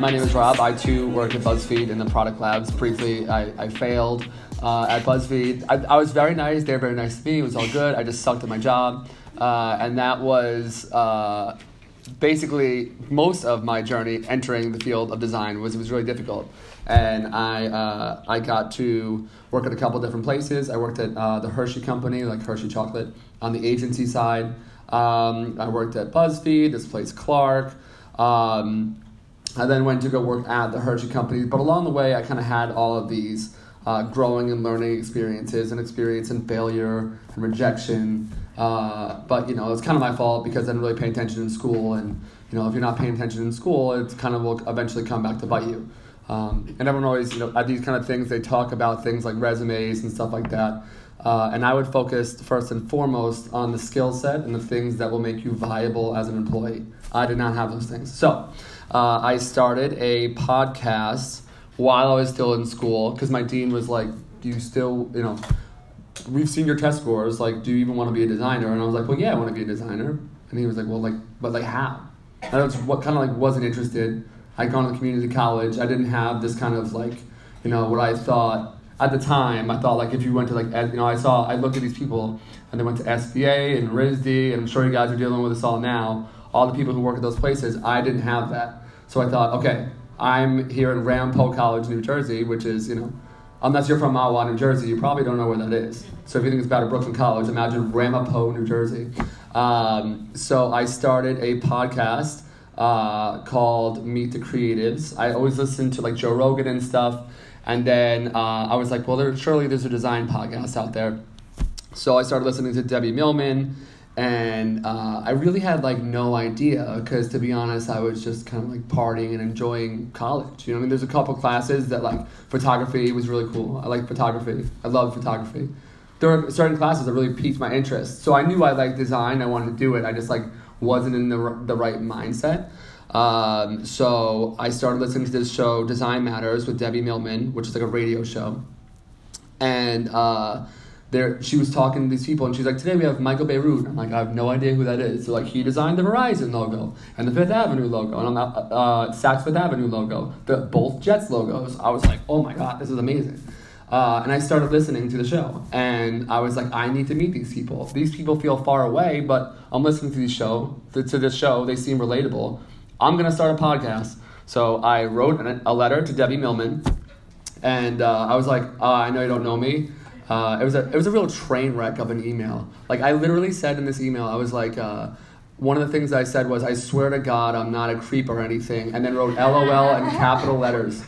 my name is Rob. I too work at BuzzFeed in the product labs. Briefly, I, I failed uh, at BuzzFeed. I, I, was very nice. They were very nice to me. It was all good. I just sucked at my job. Uh, and that was uh, basically most of my journey entering the field of design was, it was really difficult. And I, uh, I got to work at a couple different places. I worked at uh, the Hershey Company, like Hershey Chocolate, on the agency side. Um, I worked at BuzzFeed, this place Clark. Um, I then went to go work at the Hershey Company, but along the way, I kind of had all of these uh, growing and learning experiences and experience and failure and rejection. Uh, but you know, it's kind of my fault because I didn't really pay attention in school, and you know, if you're not paying attention in school, it's kind of will eventually come back to bite you. Um, and everyone always, you know, at these kind of things, they talk about things like resumes and stuff like that. Uh, and I would focus first and foremost on the skill set and the things that will make you viable as an employee. I did not have those things. So uh, I started a podcast while I was still in school because my dean was like, Do you still, you know, we've seen your test scores. Like, do you even want to be a designer? And I was like, Well, yeah, I want to be a designer. And he was like, Well, like, but like, how? And I was what kind of like wasn't interested. I'd gone to community college. I didn't have this kind of like, you know, what I thought at the time, I thought like if you went to like you know I saw I looked at these people and they went to SVA and RISD and I'm sure you guys are dealing with this all now. All the people who work at those places, I didn't have that. So I thought, okay, I'm here in Ramapo College, New Jersey, which is you know, unless you're from Mahwah, New Jersey, you probably don't know where that is. So if you think it's about Brooklyn College, imagine Ramapo, New Jersey. Um, so I started a podcast uh, called Meet the Creatives. I always listen to like Joe Rogan and stuff. And then uh, I was like, well, there, surely there's a design podcast out there. So I started listening to Debbie Millman, and uh, I really had like no idea because to be honest, I was just kind of like partying and enjoying college. You know, I mean, there's a couple classes that like photography was really cool. I like photography. I love photography. There were certain classes that really piqued my interest. So I knew I liked design. I wanted to do it. I just like wasn't in the the right mindset. Um, so I started listening to this show, Design Matters, with Debbie Millman, which is like a radio show. And uh, there, she was talking to these people, and she's like, "Today we have Michael Bierut. I'm like, "I have no idea who that is." So like, he designed the Verizon logo and the Fifth Avenue logo, and on the uh, Saks Fifth Avenue logo, the both Jets logos. I was like, "Oh my god, this is amazing." Uh, and I started listening to the show, and I was like, I need to meet these people. These people feel far away, but I'm listening to the show. To, this show, they seem relatable. I'm to start a podcast. So I wrote a letter to Debbie Millman, and uh, I was like, uh, I know you don't know me. Uh, it was a it was a real train wreck of an email. Like I literally said in this email, I was like, uh, one of the things I said was, I swear to God, I'm not a creep or anything, and then wrote LOL in capital letters,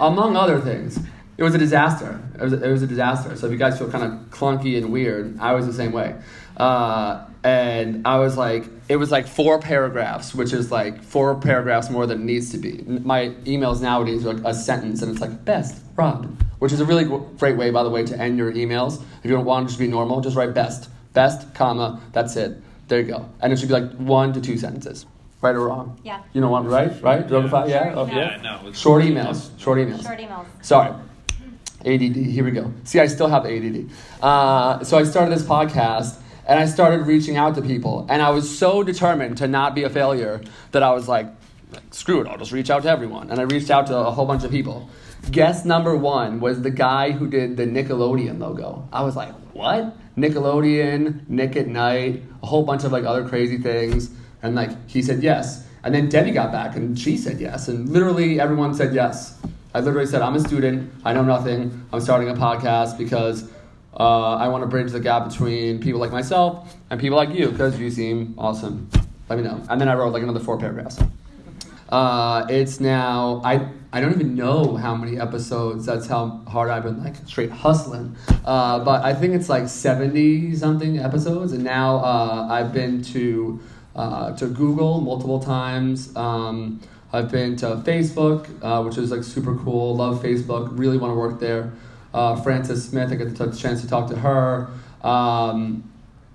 among other things. It was a disaster. It was a, it was a disaster. So if you guys feel kind of clunky and weird, I was the same way. Uh, and I was like, it was like four paragraphs, which is like four paragraphs more than it needs to be. My emails nowadays are like a sentence, and it's like best Rob, which is a really great way, by the way, to end your emails. If you don't want to just be normal, just write best, best, comma, that's it. There you go, and it should be like one to two sentences. Right or wrong? Yeah. You know what, right? Right? Yeah. Yeah. Oh, yeah. no. Short emails. Short emails. Short emails. Sorry. ADD. Here we go. See, I still have ADD. Uh, so I started this podcast and I started reaching out to people. And I was so determined to not be a failure that I was like, screw it, I'll just reach out to everyone. And I reached out to a whole bunch of people. Guest number one was the guy who did the Nickelodeon logo. I was like, what? Nickelodeon, Nick at Night, a whole bunch of like other crazy things. And like, he said yes. And then Debbie got back and she said yes. And literally everyone said yes. I literally said, I'm a student, I know nothing, I'm starting a podcast because uh, I want to bridge the gap between people like myself and people like you because you seem awesome. Let me know. And then I wrote like another four paragraphs. Uh, it's now I I don't even know how many episodes. That's how hard I've been like straight hustling. Uh, but I think it's like seventy something episodes, and now uh, I've been to uh, to Google multiple times. Um, I've been to Facebook, uh, which is like super cool. Love Facebook. Really want to work there uh, Frances Smith. I get the chance to talk to her. Um,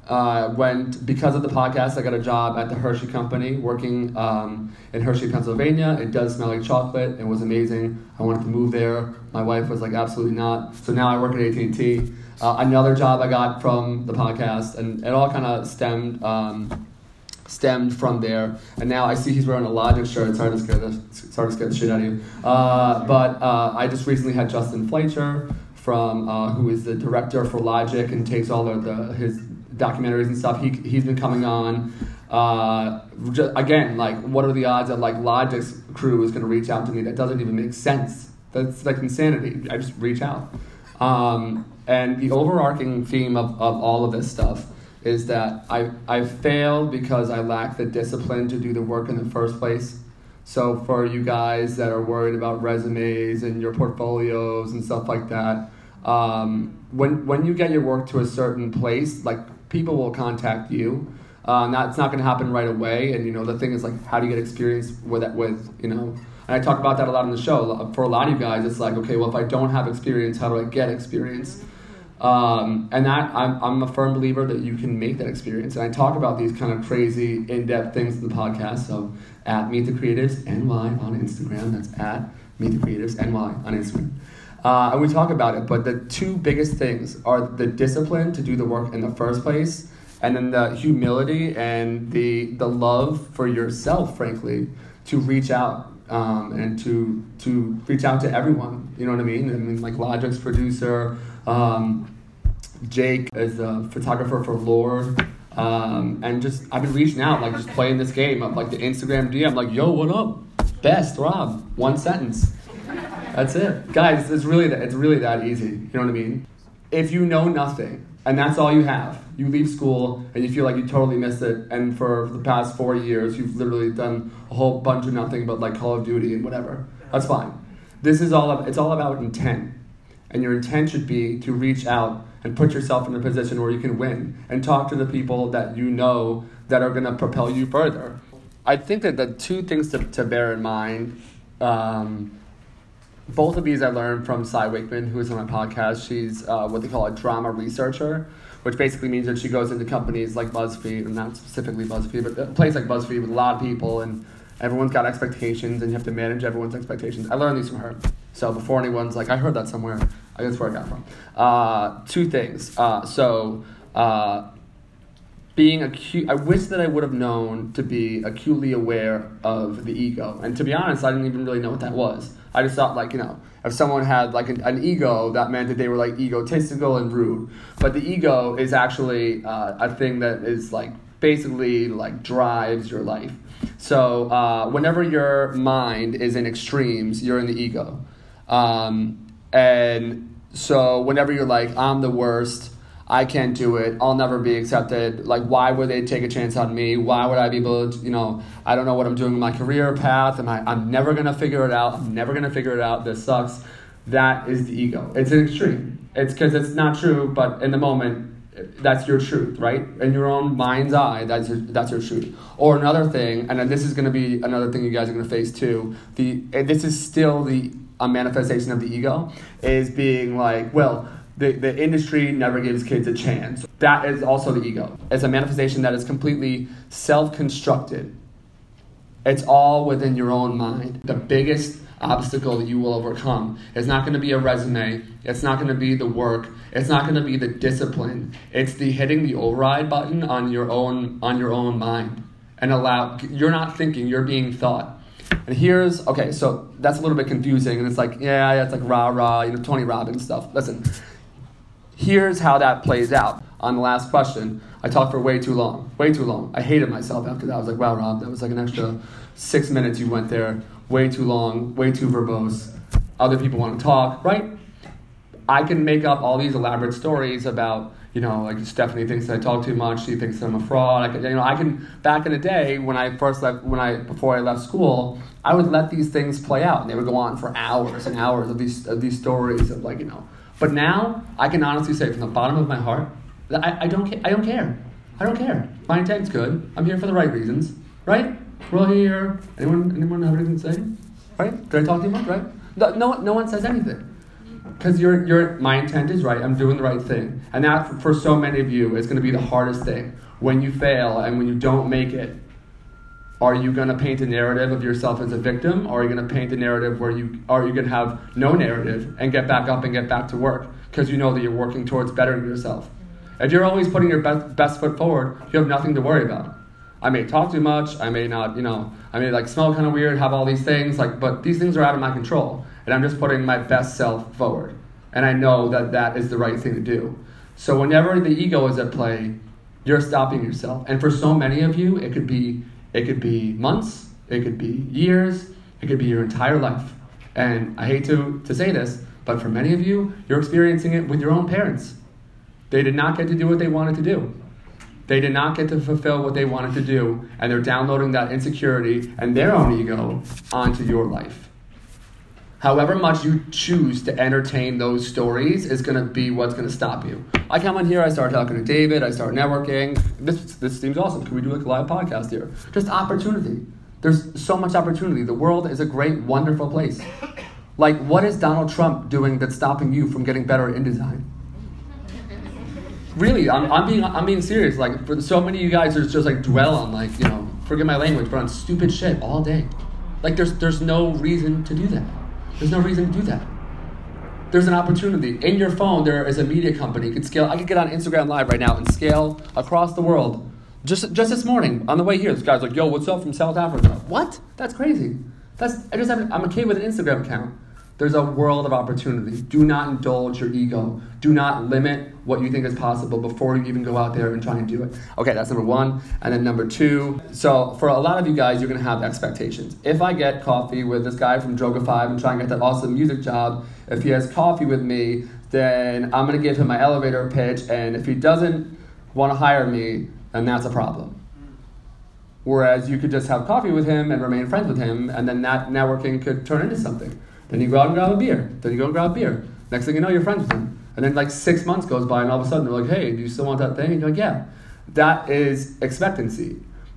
uh, went because of the podcast. I got a job at the Hershey Company, working um, in Hershey, Pennsylvania. It does smell like chocolate. It was amazing. I wanted to move there. My wife was like, absolutely not. So now I work at AT and T. Uh, another job I got from the podcast, and it all kind of stemmed um, stemmed from there. And now I see he's wearing a Logic shirt. Sorry to scare the, sorry to scare the shit out of you. Uh, but uh, I just recently had Justin Fleischer from uh, who is the director for Logic and takes all of the his documentaries and stuff. He he's been coming on. Uh, just, again, like, what are the odds that like Logic's crew is going to reach out to me? That doesn't even make sense. That's like insanity. I just reach out. Um, and the overarching theme of, of all of this stuff is that I, I failed because I lack the discipline to do the work in the first place. So for you guys that are worried about resumes and your portfolios and stuff like that, um, when when you get your work to a certain place, like people will contact you. Uh, not, not going to happen right away. And you know the thing is like, how do you get experience with that? With you know, and I talk about that a lot in the show. For a lot of you guys, it's like, okay, well, if I don't have experience, how do I get experience? Um, and that I'm, I'm a firm believer that you can make that experience. And I talk about these kind of crazy, in-depth things in the podcast. So at Meet the Creatives NY on Instagram. That's at Meet the Creatives NY on Instagram. Uh, and we talk about it, but the two biggest things are the discipline to do the work in the first place, and then the humility and the the love for yourself, frankly, to reach out um, and to to reach out to everyone. You know what I mean? I mean, like Logic's producer, um, Jake is a photographer for Lord. Um, and just I've been reaching out, like just playing this game of like the Instagram DM, like, yo, what up? Best Rob, one sentence. That's it, guys. It's really that. It's really that easy. You know what I mean? If you know nothing and that's all you have, you leave school and you feel like you totally missed it. And for the past four years, you've literally done a whole bunch of nothing but like Call of Duty and whatever. That's fine. This is all. Of, it's all about intent, and your intent should be to reach out and put yourself in a position where you can win and talk to the people that you know that are going to propel you further. I think that the two things to, to bear in mind. Um, both of these I learned from Cy Wakeman, who is on my podcast. She's uh, what they call a drama researcher, which basically means that she goes into companies like BuzzFeed, and not specifically BuzzFeed, but a place like BuzzFeed with a lot of people, and everyone's got expectations, and you have to manage everyone's expectations. I learned these from her. So before anyone's like, I heard that somewhere, I guess where I got from. Uh, two things. Uh, so uh, being acute, I wish that I would have known to be acutely aware of the ego. And to be honest, I didn't even really know what that was. I just thought, like, you know, if someone had like an, an ego, that meant that they were like egotistical and rude. But the ego is actually uh, a thing that is like basically like drives your life. So uh, whenever your mind is in extremes, you're in the ego. Um, and so whenever you're like, I'm the worst, I can't do it. I'll never be accepted. Like, why would they take a chance on me? Why would I be able to, you know, I don't know what I'm doing in my career path. Am I, I'm never going to figure it out. I'm never going to figure it out. This sucks. That is the ego. It's an extreme. It's because it's not true, but in the moment, that's your truth, right? In your own mind's eye, that's your, that's your truth. Or another thing, and then this is going to be another thing you guys are going to face too. The this is still the a manifestation of the ego is being like, well, the, the industry never gives kids a chance. That is also the ego. It's a manifestation that is completely self constructed. It's all within your own mind. The biggest obstacle that you will overcome is not going to be a resume, it's not going to be the work, it's not going to be the discipline. It's the hitting the override button on your own on your own mind and allow you're not thinking, you're being thought. And here's okay, so that's a little bit confusing, and it's like, yeah, it's like rah rah, you know, Tony Robbins stuff. Listen, Here's how that plays out. On the last question, I talked for way too long. Way too long. I hated myself after that. I was like, wow, Rob, that was like an extra six minutes you went there. Way too long, way too verbose. Other people want to talk, right? I can make up all these elaborate stories about, you know, like Stephanie thinks that I talk too much. She thinks I'm a fraud. I can, you know, I can. Back in the day, when I first left, when I before I left school, I would let these things play out, and they would go on for hours and hours of these of these stories of like, you know, but now, I can honestly say from the bottom of my heart that I, I, don't, ca- I don't care. I don't care. My intent's good. I'm here for the right reasons. Right? We're all here. Anyone, anyone have anything to say? Right? Did I talk too much? Right? No, no, no one says anything. Because your, your, my intent is right. I'm doing the right thing. And that, for, for so many of you, is going to be the hardest thing. When you fail and when you don't make it, are you going to paint a narrative of yourself as a victim, or are you going to paint a narrative where you are you going to have no narrative and get back up and get back to work because you know that you're working towards bettering yourself? If you're always putting your best, best foot forward, you have nothing to worry about. I may talk too much. I may not, you know, I may like smell kind of weird, have all these things, like, but these things are out of my control, and I'm just putting my best self forward, and I know that that is the right thing to do. So whenever the ego is at play, you're stopping yourself, and for so many of you, it could be, it could be months, it could be years, it could be your entire life, and I hate to to say this, but for many of you, you're experiencing it with your own parents. They did not get to do what they wanted to do. They did not get to fulfill what they wanted to do, and they're downloading that insecurity and their own ego onto your life. However much you choose to entertain those stories is going to be what's going to stop you. I come on here, I start talking to David, I start networking. This, this seems awesome. Can we do like a live podcast here? Just opportunity. There's so much opportunity. The world is a great, wonderful place. Like, what is Donald Trump doing that's stopping you from getting better at InDesign? really, I'm, I'm being I'm being serious. Like for so many of you guys, there's just like dwell on like you know forget my language, but on stupid shit all day. Like there's there's no reason to do that. There's no reason to do that. There's an opportunity in your phone. There is a media company. You could scale. I could get on Instagram Live right now and scale across the world. Just just this morning on the way here, this guy's like, "Yo, what's up from South Africa?" What? That's crazy. That's I just have, I'm kid with an Instagram account. There's a world of opportunity. Do not indulge your ego. Do not limit what you think is possible before you even go out there and try and do it. Okay, that's number one. And then number two, so for a lot of you guys, you're gonna have expectations. If I get coffee with this guy from Droga 5 and try and get that awesome music job, if he has coffee with me, then I'm gonna give him my elevator pitch, and if he doesn't wanna hire me, then that's a problem. Whereas you could just have coffee with him and remain friends with him, and then that networking could turn into something. Then you go out and grab a beer. Then you go and grab a beer. Next thing you know, you're friends with them. And then like six months goes by, and all of a sudden they're like, "Hey, do you still want that thing?" And you're like, "Yeah." That is expectancy.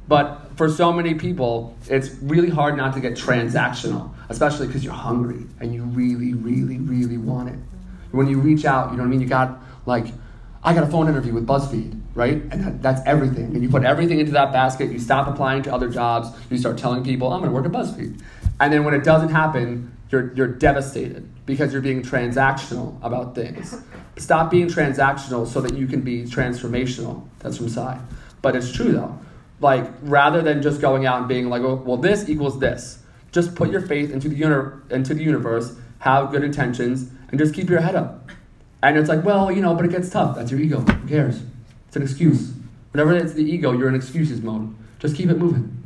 But for so many people, it's really hard not to get transactional, especially because you're hungry and you really, really, really want it. When you reach out, you know what I mean? You got like, I got a phone interview with BuzzFeed, right? And that, that's everything. And you put everything into that basket, you stop applying to other jobs, you start telling people, I'm gonna work at BuzzFeed. And then when it doesn't happen, you're, you're devastated because you're being transactional about things. Stop being transactional so that you can be transformational. That's from Cy. But it's true though. Like, rather than just going out and being like, oh, well, this equals this, just put your faith into the, uni- into the universe, have good intentions, and just keep your head up. And it's like, well, you know, but it gets tough. That's your ego. Who cares? It's an excuse. Whenever it's the ego, you're in excuses mode. Just keep it moving.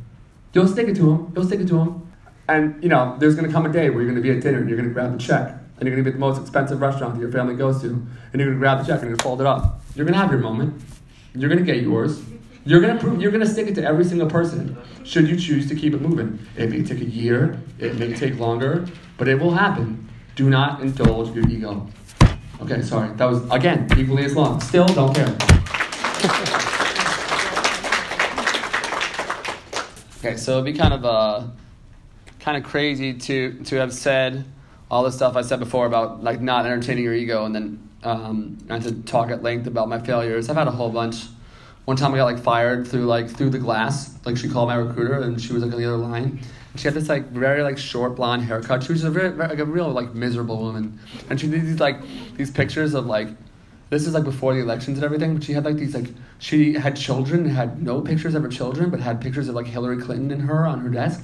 You'll stick it to them. You'll stick it to them. And you know, there's to come a day where you're to be at dinner and you're to grab the check and you're to be at the most expensive restaurant that your family goes to and you're to grab the check and you're to fold it up. You're to have your moment. You're to get yours. You're to prove, you're to stick it to every single person. Should you choose to keep it moving, it may take a year, it may take longer, but it will happen. Do not indulge your ego. Okay, sorry. That was again equally as long. Still don't care. okay, so it'd be kind of uh kind of crazy to to have said all the stuff I said before about like not entertaining your ego, and then um, and to talk at length about my failures. I've had a whole bunch. One time I got like fired through like through the glass. Like she called my recruiter, and she was like on the other line. She had this like very like short blonde haircut. She was a very, very like a real like miserable woman, and she did these like these pictures of like this is like before the elections and everything. But she had like these like she had children, had no pictures of her children, but had pictures of like Hillary Clinton and her on her desk.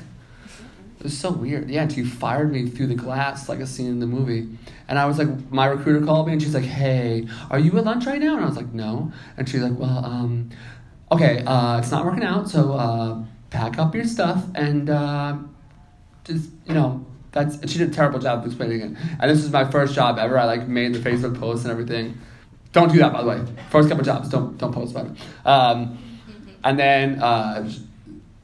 Was so weird. Yeah, and she fired me through the glass like a scene in the movie. And I was like, my recruiter called me and she's like, hey, are you at lunch right now? And I was like, no. And she's like, well, um, okay, uh, it's not working out, so uh, pack up your stuff and uh, just, you know, that's, she did a terrible job of explaining it. And this was my first job ever. I like made the Facebook post and everything. Don't do that, by the way. First couple jobs, don't, don't post about it. Um, and then uh,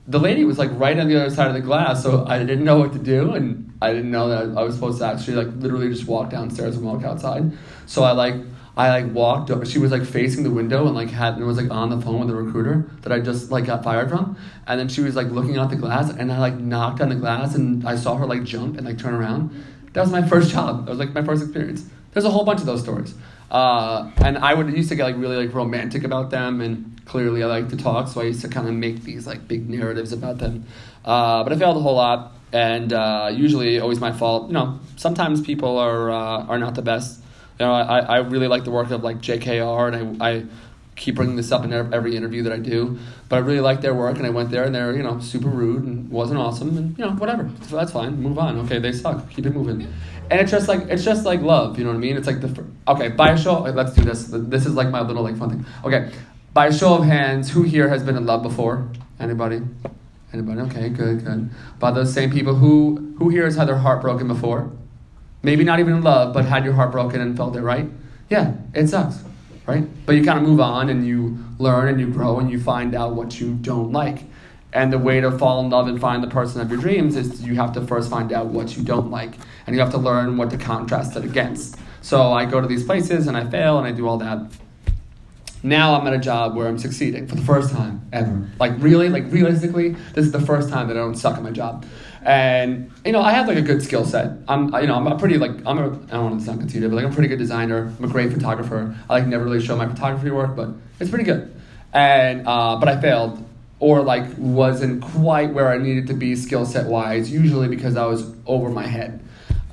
the lady was like right on the other side of the glass, so I didn't know what to do, and I didn't know that I was supposed to actually like literally just walk downstairs and walk outside. So I like I like walked. Over. She was like facing the window and like had and was like on the phone with the recruiter that I just like got fired from, and then she was like looking out the glass, and I like knocked on the glass, and I saw her like jump and like turn around. That was my first job. That was like my first experience. There's a whole bunch of those stories, uh, and I would used to get like really like romantic about them and clearly I like to talk, so I used to kind of make these like big narratives about them. Uh, but I failed a whole lot, and uh, usually always my fault. You know, sometimes people are uh, are not the best. You know, I, I really like the work of like JKR, and I, I keep bringing this up in every interview that I do, but I really like their work, and I went there, and they're you know super rude and wasn't awesome, and you know whatever. So that's fine. Move on. Okay, they suck. Keep it moving. And it's just like it's just like love. You know what I mean? It's like the okay. By a show, let's do this. This is like my little like fun thing. Okay, by a show of hands, who here has been in love before? Anybody? Anybody? Okay, good, good. By those same people, who who here has had their heart broken before? Maybe not even in love, but had your heart broken and felt it, right? Yeah, it sucks, right? But you kind of move on and you learn and you grow and you find out what you don't like. And the way to fall in love and find the person of your dreams is you have to first find out what you don't like. And you have to learn what to contrast it against. So I go to these places and I fail and I do all that. Now I'm at a job where I'm succeeding for the first time ever. Like really, like realistically, this is the first time that I don't suck at my job. And you know, I have like a good skill set. I'm, you know, I'm a pretty like I'm a I don't want to sound conceited, but like I'm a pretty good designer. I'm a great photographer. I like never really show my photography work, but it's pretty good. And uh, but I failed or like wasn't quite where I needed to be skill set wise. Usually because I was over my head.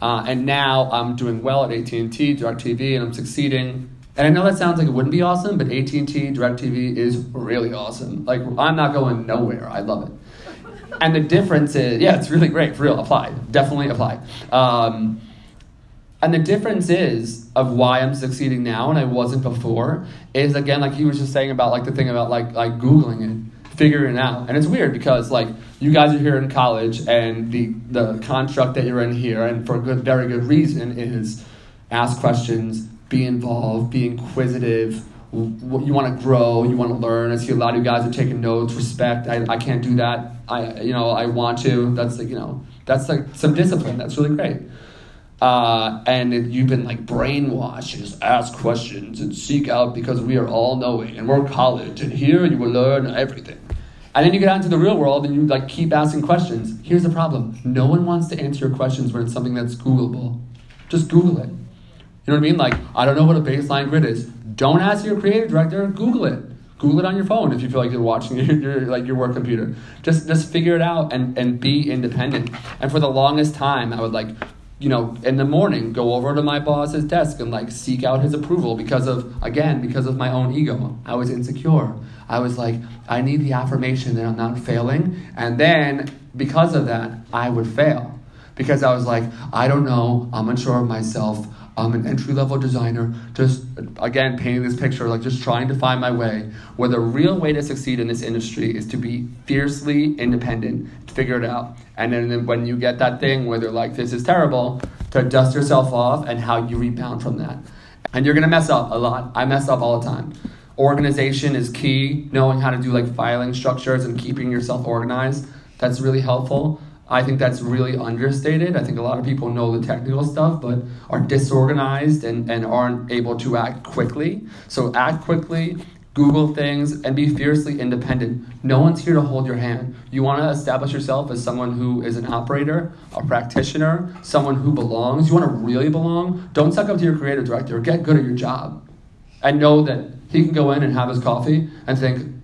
Uh, and now I'm doing well at AT&T, DirecTV, and I'm succeeding and I know that sounds like it wouldn't be awesome, but AT&T DirecTV is really awesome. Like I'm not going nowhere. I love it. And the difference is, yeah, it's really great for real. Apply, definitely apply. Um, and the difference is of why I'm succeeding now and I wasn't before is again like he was just saying about like the thing about like like googling it, figuring it out. And it's weird because like you guys are here in college and the the construct that you're in here and for a good very good reason is ask questions, be involved, be inquisitive. You want to grow, you want to learn. I see a lot of you guys are taking notes. Respect. I, I can't do that. I you know I want to. That's like you know that's like some discipline. That's really great. Uh, and it, you've been like brainwashed. Just ask questions and seek out because we are all knowing and we're college and here you will learn everything. And then you get out into the real world and you like keep asking questions. Here's the problem: no one wants to answer your questions when it's something that's Googleable. Just Google it. You know what I mean? Like, I don't know what a baseline grid is. Don't ask your creative director. Google it. Google it on your phone if you feel like you're watching your, your like your work computer. Just just figure it out and, and be independent. And for the longest time, I would like, you know, in the morning go over to my boss's desk and like seek out his approval because of again because of my own ego. I was insecure. I was like, I need the affirmation that I'm not failing, and then because of that, I would fail because I was like, I don't know, I'm unsure of myself. I'm an entry level designer, just again painting this picture, like just trying to find my way. Where the real way to succeed in this industry is to be fiercely independent, to figure it out. And then when you get that thing where they're like, this is terrible, to dust yourself off and how you rebound from that. And you're gonna mess up a lot. I mess up all the time. Organization is key, knowing how to do like filing structures and keeping yourself organized. That's really helpful. I think that's really understated. I think a lot of people know the technical stuff, but are disorganized and, and aren't able to act quickly. So act quickly, Google things, and be fiercely independent. No one's here to hold your hand. You want to establish yourself as someone who is an operator, a practitioner, someone who belongs. You want to really belong. Don't suck up to your creative director. Get good at your job. And know that he can go in and have his coffee and think,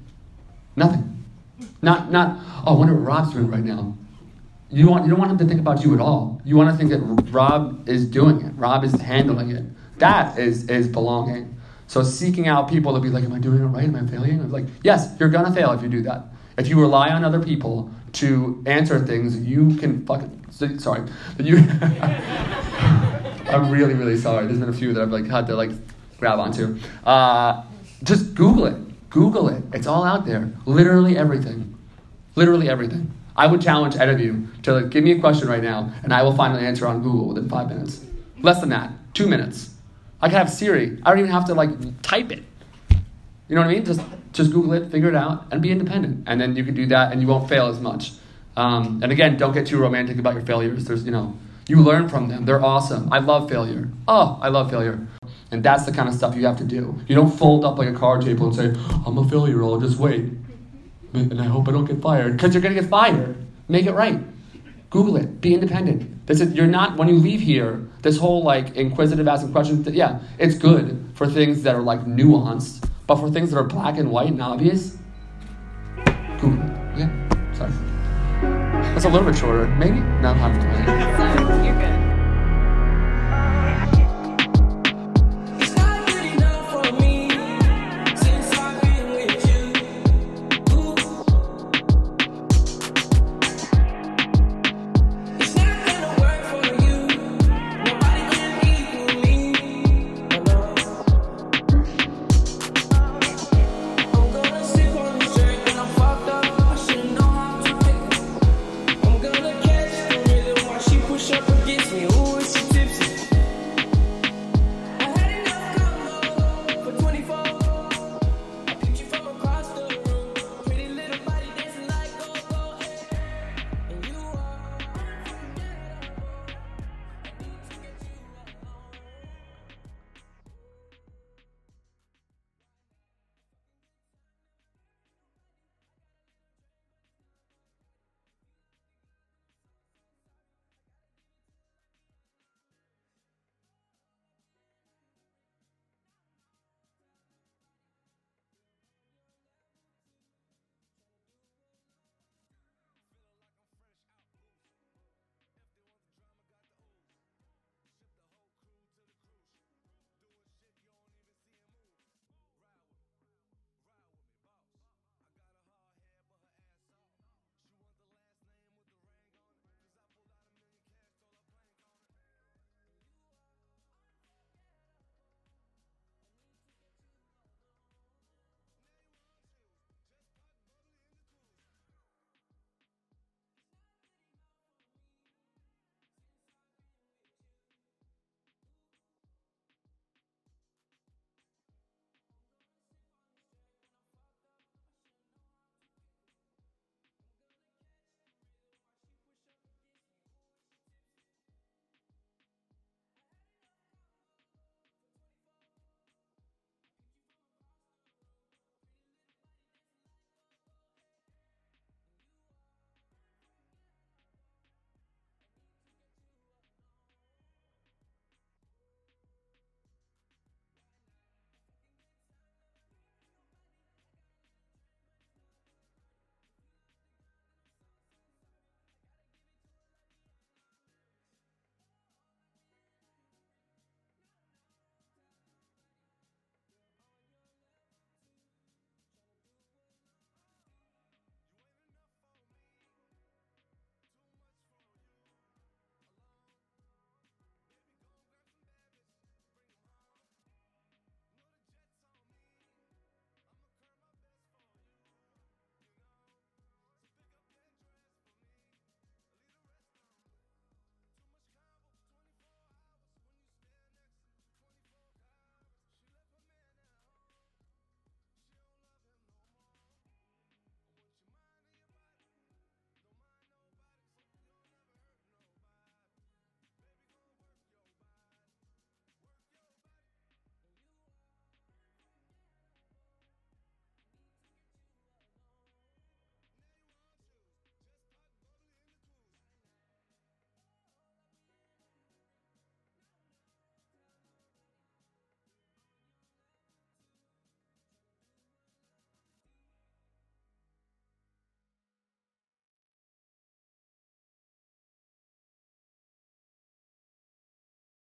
nothing. Not, not, oh, I wonder what Rob's doing right now you want you don't want him to think about you at all. You want to think that Rob is doing it. Rob is handling it. That is is belonging. So seeking out people to be like, am I doing it right? Am I failing? I'm like, yes, you're gonna fail if you do that. If you rely on other people to answer things, you can fucking sorry. You I'm really, really sorry. There's been a few that I've like had to like grab onto. Uh, just Google it. Google it. It's all out there. Literally everything. Literally everything. I would challenge any of you to like, give me a question right now, and I will find an answer on Google within five minutes. Less than that, two minutes. I can have Siri. I don't even have to like type it. You know what I mean? Just just Google it, figure it out, and be independent. And then you can do that, and you won't fail as much. Um, and again, don't get too romantic about your failures. There's you know you learn from them. They're awesome. I love failure. Oh, I love failure. And that's the kind of stuff you have to do. You don't fold up like a card table and say, I'm a failure, I'll just wait and I hope I don't get fired because you're going to get fired. Make it right. Google it. Be independent. This is, you're not when you leave here. This whole like inquisitive asking questions. Yeah, it's good for things that are like nuanced, but for things that are black and white and obvious, Google it. Yeah. Sorry. That's a little bit shorter. Maybe. No, I'm